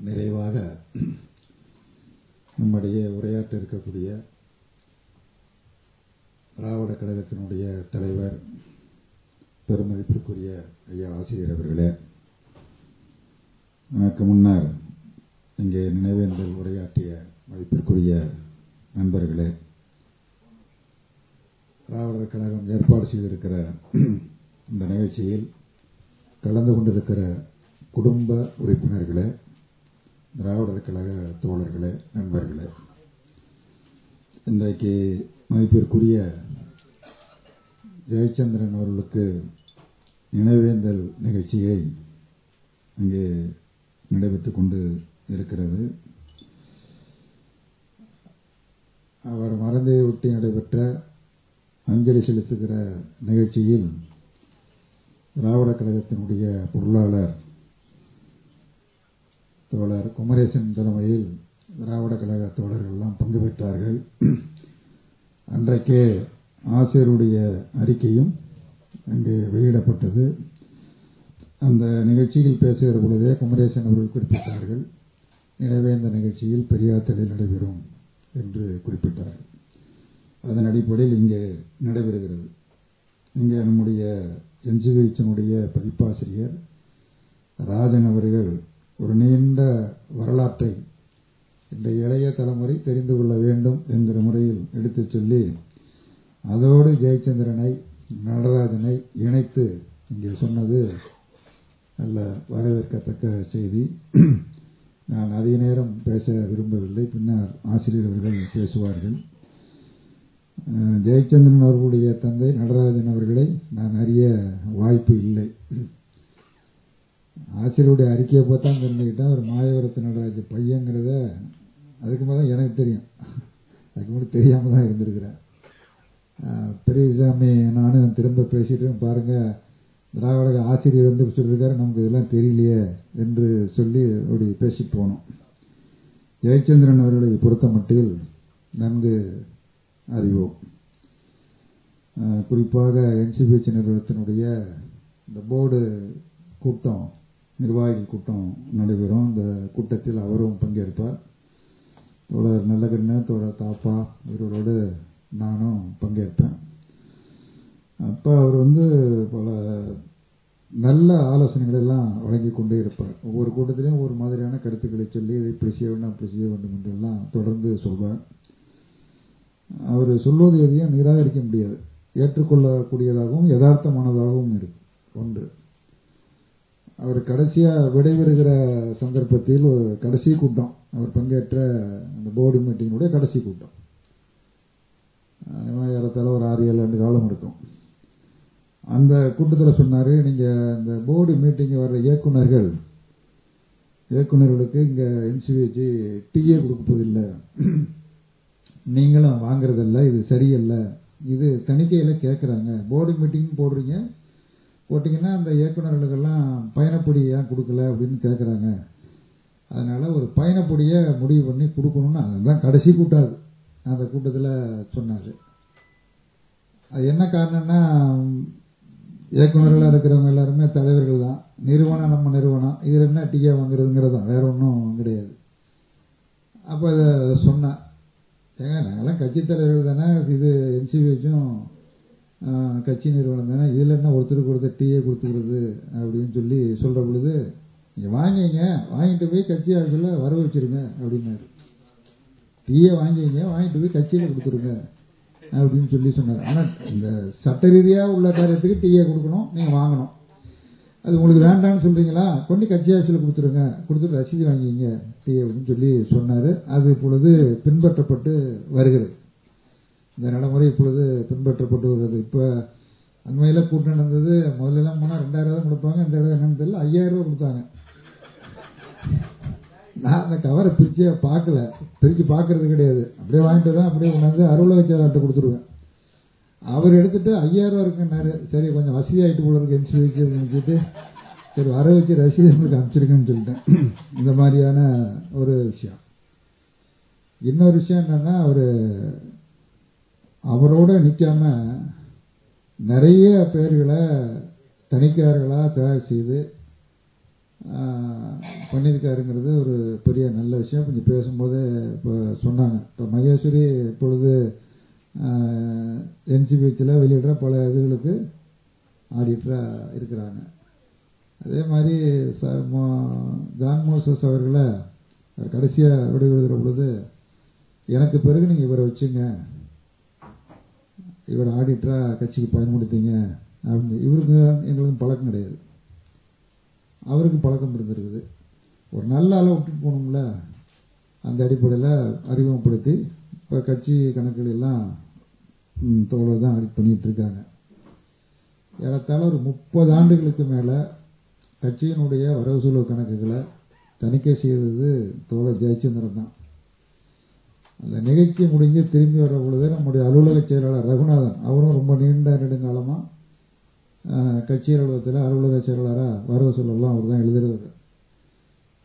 நிறைவாக நம்முடைய உரையாற்ற இருக்கக்கூடிய திராவிட கழகத்தினுடைய தலைவர் பெருமதிப்பிற்குரிய ஐயா ஆசிரியர் அவர்களே எனக்கு முன்னர் இங்கே நினைவேந்தல் உரையாற்றிய மதிப்பிற்குரிய நண்பர்களே திராவிடர் கழகம் ஏற்பாடு செய்திருக்கிற இந்த நிகழ்ச்சியில் கலந்து கொண்டிருக்கிற குடும்ப உறுப்பினர்களே திராவிடர் கழக தோழர்களே நண்பர்களே இன்றைக்கு மதிப்பிற்குரிய ஜெயச்சந்திரன் அவர்களுக்கு நினைவேந்தல் நிகழ்ச்சியை இங்கே நடைபெற்றுக் கொண்டு இருக்கிறது. அவர் மறந்தை ஒட்டி நடைபெற்ற அஞ்சலி செலுத்துகிற நிகழ்ச்சியில் திராவிட கழகத்தினுடைய பொருளாளர் தோழர் குமரேசன் தலைமையில் திராவிட கழக தோழர்கள்லாம் பங்கு பெற்றார்கள். அன்றைக்கே ஆசிரியருடைய அறிக்கையும் அங்கே வெளியிடப்பட்டது. அந்த நிகழ்ச்சியில் பேசுகிற பொழுதே குமரேசன் அவர்கள் குறிப்பிட்டார்கள் எனவே இந்த நிகழ்ச்சியில் பெரியாத்தலில் நடைபெறும் என்று குறிப்பிட்டார்கள் அதன் அடிப்படையில் இங்கே நடைபெறுகிறது. இங்கே நம்முடைய என்ஜிவிச்சனுடைய பதிப்பாசிரியர் ராஜன் அவர்கள் ஒரு நீண்ட வரலாற்றை இந்த இளைய தலைமுறை தெரிந்து கொள்ள வேண்டும் என்கிற முறையில் எடுத்துச் சொல்லி அதோடு ஜெயச்சந்திரனை நடராஜனை இணைத்து இங்கே சொன்னது நல்ல வரவேற்கத்தக்க செய்தி. நான் அதிக நேரம் பேச விரும்பவில்லை. பின்னர் ஆசிரியர் அவர்கள் பேசுவார்கள் ஜெயச்சந்திரன் அவர்களுடைய தந்தை நடராஜன் அவர்களை நான் அறிய வாய்ப்பு இல்லை. ஆசிரியருடைய அறிக்கையை பார்த்தா தெரிஞ்சுக்கிட்டேன் ஒரு மாயவரத்து நடராஜ பையங்கிறத அதுக்கு மேலே எனக்கு தெரியும். அதுக்கு முன்னாடி தெரியாமல் தான் இருந்திருக்கிறேன். பெரியசாமி நானும் திரும்ப பேசிட்டு பாருங்க திராவிட ஆசிரியர் வந்து சொல்லியிருக்காரு நமக்கு இதெல்லாம் தெரியலையே என்று சொல்லி அப்படி பேசி போனோம். ஜெயச்சந்திரன் அவர்களை பொறுத்த மட்டில் நன்கு அறிவோம். குறிப்பாக என்சிபிஎச் நிறுவனத்தினுடைய இந்த போர்டு கூட்டம் நிர்வாகிகள் கூட்டம் நடைபெறும். இந்த கூட்டத்தில் அவரும் பங்கேற்பார். தோழர் நல்லகண்ண தோழர் தாப்பா இவர்களோடு நானும் பங்கேற்பேன். அப்போ அவர் வந்து பல நல்ல ஆலோசனைகள் எல்லாம் வழங்கி கொண்டே இருப்பார். ஒவ்வொரு கூட்டத்திலையும் ஒரு மாதிரியான கருத்துக்களை சொல்லி இதை இப்படி செய்ய வேண்டும் அப்படி செய்ய வேண்டும் என்றெல்லாம் தொடர்ந்து சொல்வார். அவர் சொல்வது எதையும் நிராகரிக்க முடியாது. ஏற்றுக்கொள்ளக்கூடியதாகவும் யதார்த்தமானதாகவும் இருக்கு ஒன்று. அவர் கடைசியா விடைபெறுகிற சந்தர்ப்பத்தில் ஒரு கடைசி கூட்டம். அவர் பங்கேற்ற அந்த போர்டு மீட்டிங்கினுடைய கடைசி கூட்டம். ஏறத்தாழ ஒரு ஆறு ஏழு ஆண்டு காலம் இருக்கும். அந்த கூட்டத்தில் சொன்னாரு நீங்க இந்த போர்டு மீட்டிங் வர்ற இயக்குநர்கள் இயக்குநர்களுக்கு இங்க என்சிவிஜி டீயே கொடுப்பதில்லை நீங்களும் வாங்குறதில்ல இது சரியல்ல. இது தணிக்கையில கேட்கறாங்க போர்டு மீட்டிங் போடுறீங்க போட்டிங்கன்னா அந்த இயக்குநர்களுக்கெல்லாம் பயணப்பொடி ஏன் கொடுக்கல அப்படின்னு கேட்குறாங்க அதனால் ஒரு பயணப்பொடியை முடிவு பண்ணி கொடுக்கணும்னு அதுதான் கடைசி கூட்டாது. அந்த கூட்டத்தில் சொன்னார். அது என்ன காரணம்னா இயக்குநர்களாக இருக்கிறவங்க எல்லாருமே தலைவர்கள் தான். நிறுவனம் நம்ம நிறுவனம். இதில் என்ன டிகே வாங்குறதுங்கிறது தான் வேற ஒன்றும் கிடையாது. அப்போ இதை சொன்னேன் ஏங்க நாங்களாம் கட்சி தலைவர்கள் தானே. இது என்சிபிஹெச்சும் கட்சி நிறுவனம் தானே? இதில் என்ன ஒருத்தருக்கு கொடுத்த டீயே கொடுத்துக்கிறது அப்படின்னு சொல்லி சொல்கிற பொழுது நீங்கள் வாங்கிங்க வாங்கிட்டு போய் கட்சி ஆட்சியில் வர வச்சுருங்க அப்படின்னாரு. டீயை வாங்கிங்க வாங்கிட்டு போய் கட்சியில் கொடுத்துருங்க அப்படின்னு சொல்லி சொன்னார். ஆனால் இந்த சட்ட ரீதியாக உள்ள காரியத்துக்கு டீயை கொடுக்கணும் நீங்கள் வாங்கணும். அது உங்களுக்கு வேண்டாம்னு சொல்கிறீங்களா கொண்டு கட்சி ஆட்சியில் கொடுத்துருங்க கொடுத்துட்டு ரசீது வாங்கிங்க டீ அப்படின்னு சொல்லி சொன்னார். அது இப்பொழுது பின்பற்றப்பட்டு வருகிறது. இந்த நடைமுறை இப்பொழுது பின்பற்றப்பட்டு வருகிறது. இப்போ அண்மையில் கூட்டம் நடந்தது முதல்ல எல்லாம் போனால் ரெண்டாயிரம் தான் கொடுப்பாங்க இந்த இடம் என்னன்னு தெரியல ஐயாயிரம் ரூபா கொடுத்தாங்க. நான் அந்த கவரை பிரிச்சு பார்க்கல. பிரிச்சு பார்க்கறது கிடையாது. அப்படியே வாங்கிட்டு தான் அப்படியே கொண்டாந்து அறுவலை வச்சார்ட்ட கொடுத்துருவேன். அவர் எடுத்துட்டு ஐயாயிரம் ரூபா இருக்குன்னாரு. சரி கொஞ்சம் வசதியாயிட்டு போல இருக்கு என்சி வச்சு நினச்சிட்டு சரி வர வச்சு ரசிகர் உங்களுக்கு அனுப்பிச்சிருக்கேன்னு சொல்லிட்டேன். இந்த மாதிரியான ஒரு விஷயம். இன்னொரு விஷயம் என்னன்னா அவர் அவரோட நிற்காம நிறைய பேர்களை தணிக்கையாளர்களா தயார் செய்து பண்ணியிருக்காருங்கிறது ஒரு பெரிய நல்ல விஷயம். கொஞ்சம் பேசும்போது இப்போ சொன்னாங்க. இப்போ மகேஸ்வரி இப்பொழுது என்சிபிஹெச்சில் வெளியிடுற பல இதுகளுக்கு ஆடிட்டராக இருக்கிறாங்க. அதே மாதிரி ச- மோ- ஜான் மோசஸ் அவர்களை கடைசியாக விடுவிடுகிற பொழுது எனக்கு பிறகு நீங்கள் இவரை வச்சுங்க. இவர் ஆடிட்டராக கட்சிக்கு பயன்படுத்திங்க அப்படின்னு. இவருக்கு எங்களுக்கு பழக்கம் கிடையாது. அவருக்கு பழக்கம் இருந்திருக்குது. ஒரு நல்ல ஆளை விட்டுட்டு போகணும்ல. அந்த அடிப்படையில் அறிமுகப்படுத்தி இப்போ கட்சி கணக்குகள் எல்லாம் தோழர் தான் ஆடிட் பண்ணிட்டு இருக்காங்க. ஏறத்தாழ ஒரு முப்பது ஆண்டுகளுக்கு மேலே கட்சியினுடைய வரவு செலவு கணக்குகளை தணிக்கை செய்தது தோழர் ஜெயச்சந்திரன் தான். அந்த நிகழ்ச்சி முடிஞ்சு திரும்பி வர பொழுது நம்முடைய அலுவலக செயலாளர் ரகுநாதன் அவரும் ரொம்ப நீண்ட நெடுங்காலமாக கட்சி அலுவலகத்தில் அலுவலக செயலாளராக வரத சொல்லலாம் அவர் தான் எழுதுறவர்.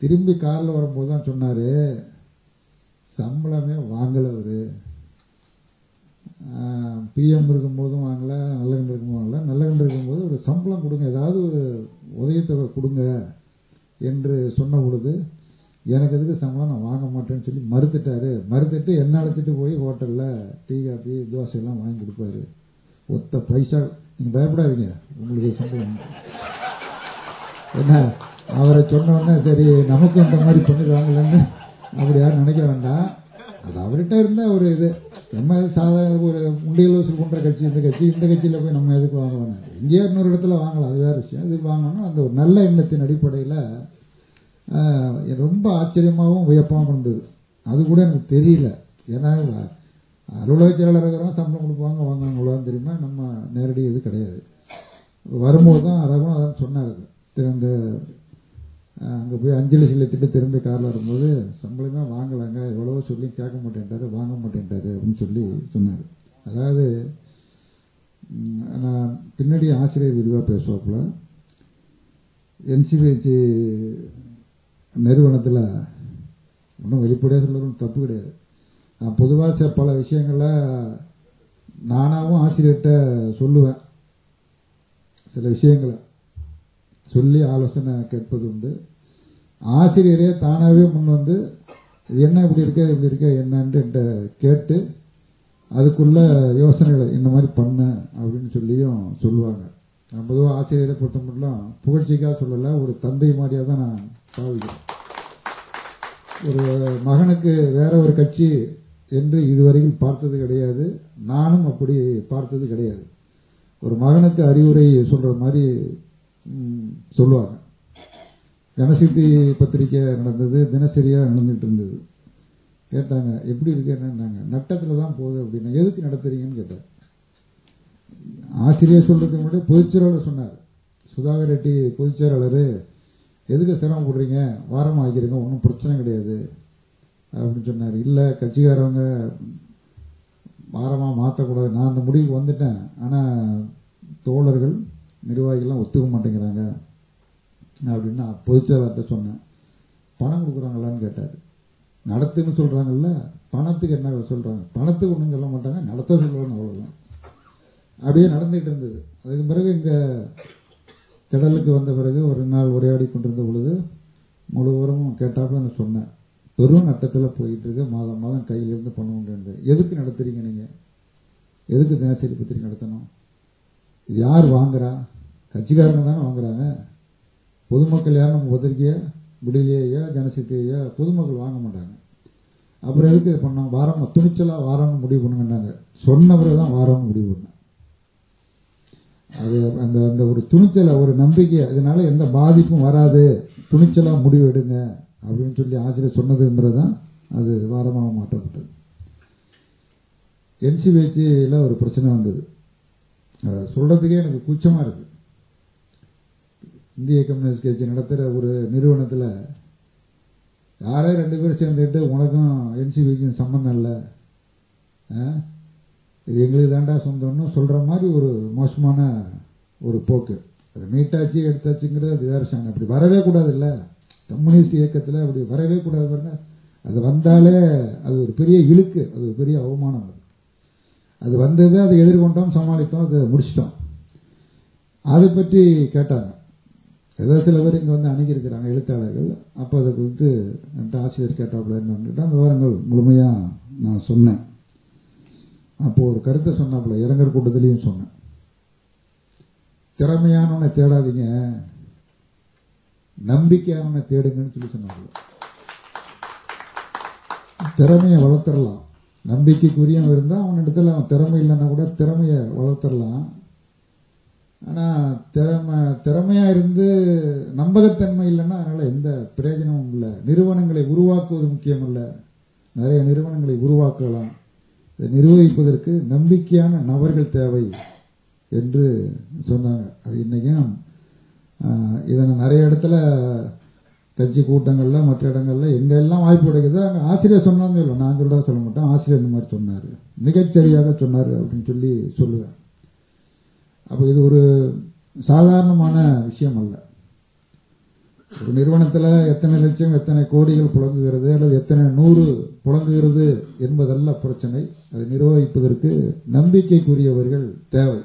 திரும்பி காரில் வரும்போது தான் சொன்னார் சம்பளமே வாங்கலை அவர். பிஎம் இருக்கும்போதும் வாங்கல நல்லகண்டு இருக்கும்போது வாங்கல. நல்லகண்டு இருக்கும்போது ஒரு சம்பளம் கொடுங்க ஏதாவது ஒரு உதவித்தொகை கொடுங்க என்று சொன்ன பொழுது எனக்கு எதுக்கு சம்பளம்? நான் வாங்க மாட்டேன்னு சொல்லி மறுத்துட்டாரு. மறுத்துட்டு என்ன அழைச்சிட்டு போய் ஹோட்டலில் டீ காஃபி தோசை எல்லாம் வாங்கி கொடுப்பாரு. ஒத்த பைசா நீங்க பயப்படாதீங்க. உங்களுக்கு சம்பளம். என்ன? அவரை சொன்னோடனே சரி நமக்கு இந்த மாதிரி பண்ணிடுவாங்களேன்னு அப்படி யாரும் நினைக்க வேண்டாம். அது அவர்கிட்ட இருந்த ஒரு இது. நம்ம சாதாரண ஒரு உண்டியல் வசூல் பண்ற கட்சி இந்த கட்சி இந்த கட்சியில போய் நம்ம எதுக்கு வாங்க வேணாம் எங்கேயோ இன்னொரு இடத்துல வாங்கலாம். அது வேற விஷயம். இது வாங்கணும் அந்த ஒரு நல்ல எண்ணத்தின் அடிப்படையில் ரொம்ப ஆச்சரியமாகவும் வியப்பாகவும் இருந்தது. அது கூட எனக்கு தெரியல. ஏன்னா அலுவலக செயலாளர் இருக்கிறோம் சம்பளம் கொடுப்பாங்க வாங்க அவ்வளோதான் தெரியுமா? நம்ம நேரடி இது கிடையாது. வரும்போது தான் ரகுநாதன் சொன்னார். திரும்ப அங்கே போய் அஞ்சலி செலுத்திட்டு திரும்பி காரில் வரும்போது சம்பளமே வாங்கலைங்க. எவ்வளவோ சொல்லி கேட்க மாட்டேன்ட்டாரு வாங்க மாட்டேன்ட்டாரு அப்படின்னு சொல்லி சொன்னார். அதாவது நான் பின்னாடி ஆசிரியர் விரிவாக பேசுவாப்புல. என்சிபிஹெச் நிறுவனத்தில் ஒன்றும் வெளிப்படையாக சொல்லுறதும் தப்பு கிடையாது. நான் பொதுவாக பல விஷயங்களை நானாகவும் ஆசிரியர்கிட்ட சொல்லுவேன். சில விஷயங்களை சொல்லி ஆலோசனை கேட்பது உண்டு. ஆசிரியரே தானாகவே முன் வந்து இது என்ன இப்படி இருக்க இப்படி இருக்க என்னன்ட்டு என்கிட்ட கேட்டு அதுக்குள்ள யோசனைகளை இந்த மாதிரி பண்ண அப்படின்னு சொல்லியும் சொல்லுவாங்க. பொதுவாக ஆசிரியரை பொறுத்த மட்டும் புகழ்ச்சிக்காக சொல்லலை ஒரு தந்தை மாதிரியாக தான் நான் பாவிக்கிறேன் ஒரு மகனுக்கு வேற ஒரு கட்சி என்று இதுவரையில் பார்த்தது கிடையாது. நானும் அப்படி பார்த்தது கிடையாது. ஒரு மகனுக்கு அறிவுரை சொல்ற மாதிரி சொல்லுவாங்க. ஜனசக்தி பத்திரிக்கை நடந்தது தினசரியா நடந்துட்டு இருந்தது. கேட்டாங்க எப்படி இருக்கு? என்னன்னாங்க நட்டத்துல தான் போகுது அப்படின்னா எதுக்கு நடத்துறீங்கன்னு கேட்டார். ஆசிரியர் சொல்றதுக்கு முன்னாடி பொதுச்செயலாளர் சொன்னார். சுதாகர் ரெட்டி பொதுச்செயலாளர் எதுக்கு சிரமப்படுறீங்க வாரம் ஆகிக்கிறீங்க ஒன்றும் பிரச்சனை கிடையாது அப்படின்னு சொன்னார். இல்லை கட்சிக்காரவங்க வாரமாக மாற்றக்கூடாது நான் அந்த முடிவுக்கு வந்துட்டேன். ஆனால் தோழர்கள் நிர்வாகிகள்லாம் ஒத்துக்க மாட்டேங்கிறாங்க அப்படின்னு நான் பொதுச்செயலாளர்கிட்ட சொன்னேன். பணம் கொடுக்குறாங்களான்னு கேட்டார். நடத்துன்னு சொல்கிறாங்கல்ல பணத்துக்கு என்ன சொல்கிறாங்க பணத்துக்கு ஒன்றும் சொல்ல மாட்டாங்க நடத்த சொல்லுவாங்க அவ்வளோதான் அப்படியே நடந்துகிட்டு இருந்தது. அதுக்கு பிறகு இங்கே திடலுக்கு வந்த பிறகு ஒரு நாள் உரையாடி கொண்டிருந்த பொழுது முழு கேட்டாப்ப நான் சொன்னேன் பெரும் நட்டத்தில் போயிட்டு இருக்கு மாதம் மாதம் கையிலிருந்து பண்ண முடியாது எதுக்கு நடத்துறீங்க நீங்கள் எதுக்கு தினசரி பத்திரி நடத்தணும்? இது யார் வாங்குறா? கட்சிக்காரங்க தானே வாங்குறாங்க. பொதுமக்கள் யாரும் நம்ம பத்திரிகையா விடுதலையா ஜனசக்தியா பொதுமக்கள் வாங்க மாட்டாங்க. அப்புறம் எதுக்கு பண்ணோம் வாரம் துணிச்சலா வாரம்னு முடிவு பண்ணுங்கன்னாங்க. சொன்ன பிறகு தான் வாரம்னு முடிவு பண்ணேன். அது அந்த அந்த ஒரு துணிச்சலை ஒரு நம்பிக்கை அதனால எந்த பாதிப்பும் வராது. துணிச்சலா முடிவு எடுங்க அப்படின்னு சொல்லி ஆசிரியர் சொன்னதுங்கிறது தான் அது வாரமாக மாற்றப்பட்டது. என்சிபிஹெச்சில் ஒரு பிரச்சனை வந்தது. அதை சொல்றதுக்கே எனக்கு கூச்சமா இருக்கு. இந்திய கம்யூனிஸ்ட் கட்சி நடத்துகிற ஒரு நிறுவனத்தில் யாரே ரெண்டு பேரும் சேர்ந்துட்டு உனக்கும் என்சிபிக்கும் சம்மந்தம் இல்லை. ஆ? இது எங்களுக்கு தாண்டா சொந்தம்னு சொல்ற மாதிரி ஒரு மோசமான ஒரு போக்கு. அது மீட்டாச்சு எடுத்தாச்சுங்கிறது அது வேற அப்படி வரவே கூடாது இல்ல கம்யூனிஸ்ட் இயக்கத்தில் அப்படி வரவே கூடாது பாருங்க. அது வந்தாலே அது ஒரு பெரிய இழுக்கு அது ஒரு பெரிய அவமானம் அது. அது வந்தது அதை எதிர்கொண்டோம் சமாளித்தோம் அதை முடிச்சிட்டோம். அதை பற்றி கேட்டாங்க. ஏதோ சில பேர் இங்கே வந்து அணுகியிருக்கிறாங்க எழுத்தாளர்கள். அப்போ அதை குறித்து என்கிட்ட ஆசிரியர் கேட்டாப்புல என்னன்னு அந்த விவரங்கள் முழுமையாக நான் சொன்னேன். அப்போ ஒரு கருத்தை சொன்னாப்புல இறங்கர் கூட்டத்திலையும் சொன்னேன். திறமையானவனை தேடாதீங்க. நம்பிக்கையானவனை தேடுங்கன்னு சொல்லி சொன்னாப்புல. திறமையை வளர்த்துடலாம். நம்பிக்கைக்குரியவன் இருந்தால் அவன் இடத்துல அவன் திறமை இல்லைன்னா கூட திறமையை வளர்த்துடலாம். ஆனா திறமை திறமையா இருந்து நம்பகத்தன்மை இல்லைன்னா அதனால எந்த பிரயோஜனமும் இல்லை. நிறுவனங்களை உருவாக்குவது முக்கியம் இல்ல நிறைய நிறுவனங்களை உருவாக்கலாம். நிர்வகிப்பதற்கு நம்பிக்கையான நபர்கள் தேவை என்று சொன்னாங்க. அது இன்னைக்கும் இதை நான் நிறைய இடத்துல கட்சி கூட்டங்கள்ல மற்ற இடங்கள்ல எங்கெல்லாம் வாய்ப்பு கிடைக்குதோ அங்க ஆசிரியர் சொன்னாங்க இல்லை நான் சொல்றதா சொல்ல மாட்டேன். ஆசிரியர் இந்த மாதிரி சொன்னாரு. மிகச்சரியாக சொன்னாரு அப்படின்னு சொல்லி சொல்லுவேன். அப்ப இது ஒரு சாதாரணமான விஷயம் அல்ல. ஒரு நிறுவனத்துல எத்தனை லட்சம் எத்தனை கோடிகள் புழங்குகிறது அல்லது எத்தனை நூறு புழங்குகிறது என்பதல்ல பிரச்சனை. அதை நிர்வகிப்பதற்கு நம்பிக்கைக்குரியவர்கள் தேவை.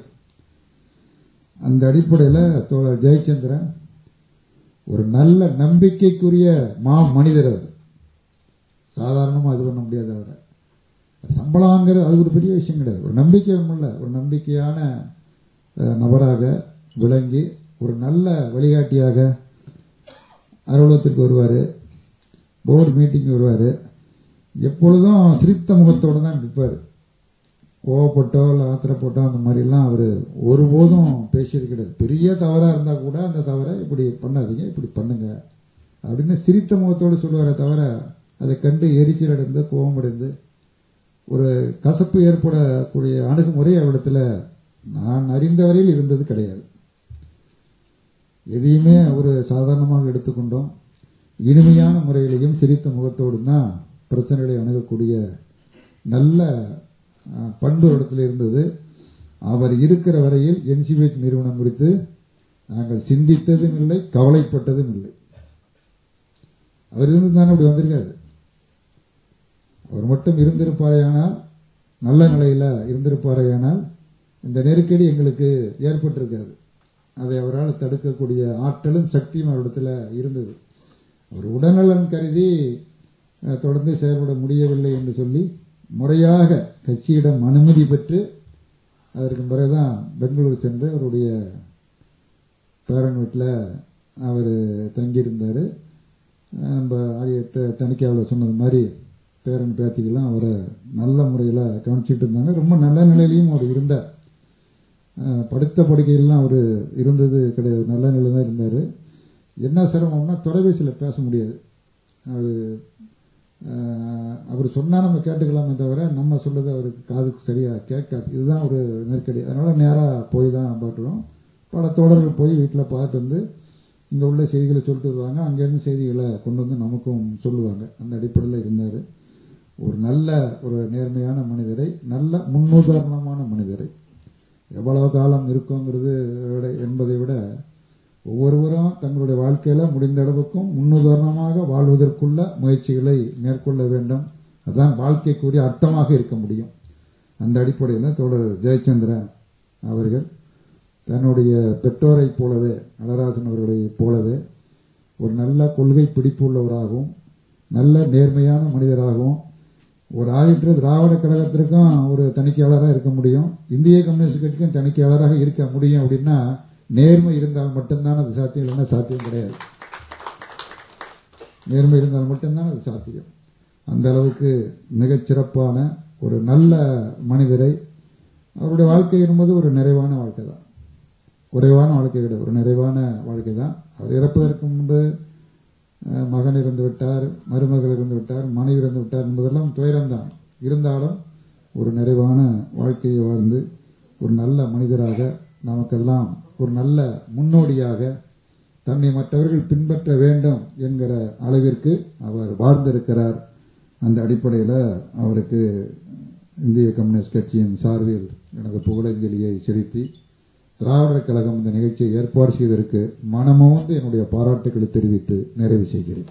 அந்த அடிப்படையில் தோழர் ஜெயச்சந்திரன் ஒரு நல்ல நம்பிக்கைக்குரிய மா மனிதர் அது சாதாரணமாக அது பண்ண முடியாது அவரை. சம்பளங்கிறது அது ஒரு பெரிய விஷயம் கிடையாது. ஒரு நம்பிக்கை இல்ல. ஒரு நம்பிக்கையான நபராக விளங்கி ஒரு நல்ல வழிகாட்டியாக அலுவலகத்திற்கு வருவார். போர்டு மீட்டிங் வருவார். எப்பொழுதும் சிரித்த முகத்தோடு தான் நிற்பார். கோவப்பட்டோ இல்லை ஆத்திரப்பட்டோ அந்த மாதிரிலாம் அவர் ஒருபோதும் பேசியது கிடையாது. பெரிய தவறாக இருந்தால் கூட அந்த தவறை இப்படி பண்ணாதீங்க இப்படி பண்ணுங்க. அப்படின்னு சிரித்த முகத்தோடு சொல்லுவாரே தவிர அதை கண்டு எரிச்சல் அடைந்து கோபம் அடைந்து ஒரு கசப்பு ஏற்படக்கூடிய அணுகுமுறை அவரிடத்துல நான் அறிந்த வரையில் இருந்தது கிடையாது. எதையுமே ஒரு சாதாரணமாக எடுத்துக்கொண்டோம். இனிமையான முறையிலையும் சிரித்த முகத்தோடு தான் பிரச்சனைகளை அணுகக்கூடிய நல்ல பண்பு இடத்துல இருந்தது. அவர் இருக்கிற வரையில் என்சிபிஎச் நிறுவனம் குறித்து நாங்கள் சிந்தித்ததும் இல்லை கவலைப்பட்டதும் இல்லை. அவர் இருந்து தானே அப்படி வந்திருக்காரு. அவர் மட்டும் இருந்திருப்பாரையானால் நல்ல நிலையில இருந்திருப்பாரையானால் இந்த நெருக்கடி எங்களுக்கு ஏற்பட்டிருக்காது. அதை அவரால் தடுக்கக்கூடிய ஆற்றலும் சக்தியும் அவரிடத்துல இருந்தது. அவர் உடல்நலன் கருதி தொடர்ந்து செயல்பட முடியவில்லை என்று சொல்லி முறையாக கட்சியிடம் அனுமதி பெற்று அதற்கு பிறகுதான் பெங்களூர் சென்று அவருடைய பேரன் வீட்டில் அவர் தங்கியிருந்தார். நம்ம ஆகிய தணிக்கையாளர் சொன்னது மாதிரி பேரன் பேத்திக்கெல்லாம் அவரை நல்ல முறையில் கவனிச்சிட்டு இருந்தாங்க. ரொம்ப நல்ல நிலையிலையும் அவர் இருந்தார். படுத்த படுக்கையெல்லாம் அவர் இருந்தது கிடையாது. நல்ல நிலையில் தான் இருந்தார். என்ன சிரமம்னா தொலைபேசியில் பேச முடியாது. அது அவர் சொன்னால் நம்ம கேட்டுக்கலாமே தவிர நம்ம சொல்றது அவருக்கு காதுக்கு சரியாக கேட்காது. இதுதான் ஒரு நெருக்கடி. அதனால் நேராக போய் தான் பார்க்குறோம். பல தோழர்கள் போய் வீட்டில் பார்த்து வந்து இங்கே உள்ள செய்திகளை சொல்லிட்டு வருவாங்க. அங்கேருந்து செய்திகளை கொண்டு வந்து நமக்கும் சொல்லுவாங்க. அந்த அடிப்படையில் இருந்தார். ஒரு நல்ல ஒரு நேர்மையான மனிதரை நல்ல முன்னுதாரணமான மனிதரை. எவ்வளவு காலம் இருக்குங்கிறது விட- என்பதை விட ஒவ்வொருவரும் தங்களுடைய வாழ்க்கையில முடிந்த அளவுக்கும் முன்னுதாரணமாக வாழ்வதற்குள்ள முயற்சிகளை மேற்கொள்ள வேண்டும். அதுதான் வாழ்க்கைக்குரிய அர்த்தமாக இருக்க முடியும். அந்த அடிப்படையில் தோழர் ஜெயச்சந்திரன் அவர்கள் தன்னுடைய பெற்றோரைப் போலவே நடராஜன் அவர்களைப் போலவே ஒரு நல்ல கொள்கை பிடிப்புள்ளவராகவும் நல்ல நேர்மையான மனிதராகவும் ஒரு ஆயிற்று திராவிட கழகத்திற்கும் ஒரு தணிக்கையாளராக இருக்க முடியும். இந்திய கம்யூனிஸ்ட் கட்சிக்கும் தணிக்கையாளராக இருக்க முடியும் அப்படின்னா நேர்மை இருந்தால் மட்டும்தான் அது சாத்தியம் இல்லைன்னா சாத்தியம் கிடையாது. நேர்மை இருந்தால் மட்டும்தான் அது சாத்தியம். அந்த அளவுக்கு மிகச்சிறப்பான ஒரு நல்ல மனிதரை அவருடைய வாழ்க்கை என்பது ஒரு நிறைவான வாழ்க்கை தான். குறைவான வாழ்க்கை கிடையாது ஒரு நிறைவான வாழ்க்கை தான். அவர் இறப்பதற்கு முன்பு மகன் இறந்து விட்டார் மருமகள் இறந்து விட்டார் மனைவி இறந்து விட்டார் என்பதெல்லாம் துயரம்தான் இருந்தாலும் ஒரு நிறைவான வாழ்க்கையை வாழ்ந்து ஒரு நல்ல மனிதராக நமக்கெல்லாம் ஒரு நல்ல முன்னோடியாக தன்னை மற்றவர்கள் பின்பற்ற வேண்டும் என்கிற அளவிற்கு அவர் வாழ்ந்திருக்கிறார். அந்த அடிப்படையில் அவருக்கு இந்திய கம்யூனிஸ்ட் கட்சியின் சார்பில் எனது புகழஞ்சலியை செலுத்தி திராவிடர் கழகம் இந்த நிகழ்ச்சியை ஏற்பாடு செய்வதற்கு மனமோந்து என்னுடைய பாராட்டுகளை தெரிவித்து நிறைவு செய்கிறேன்.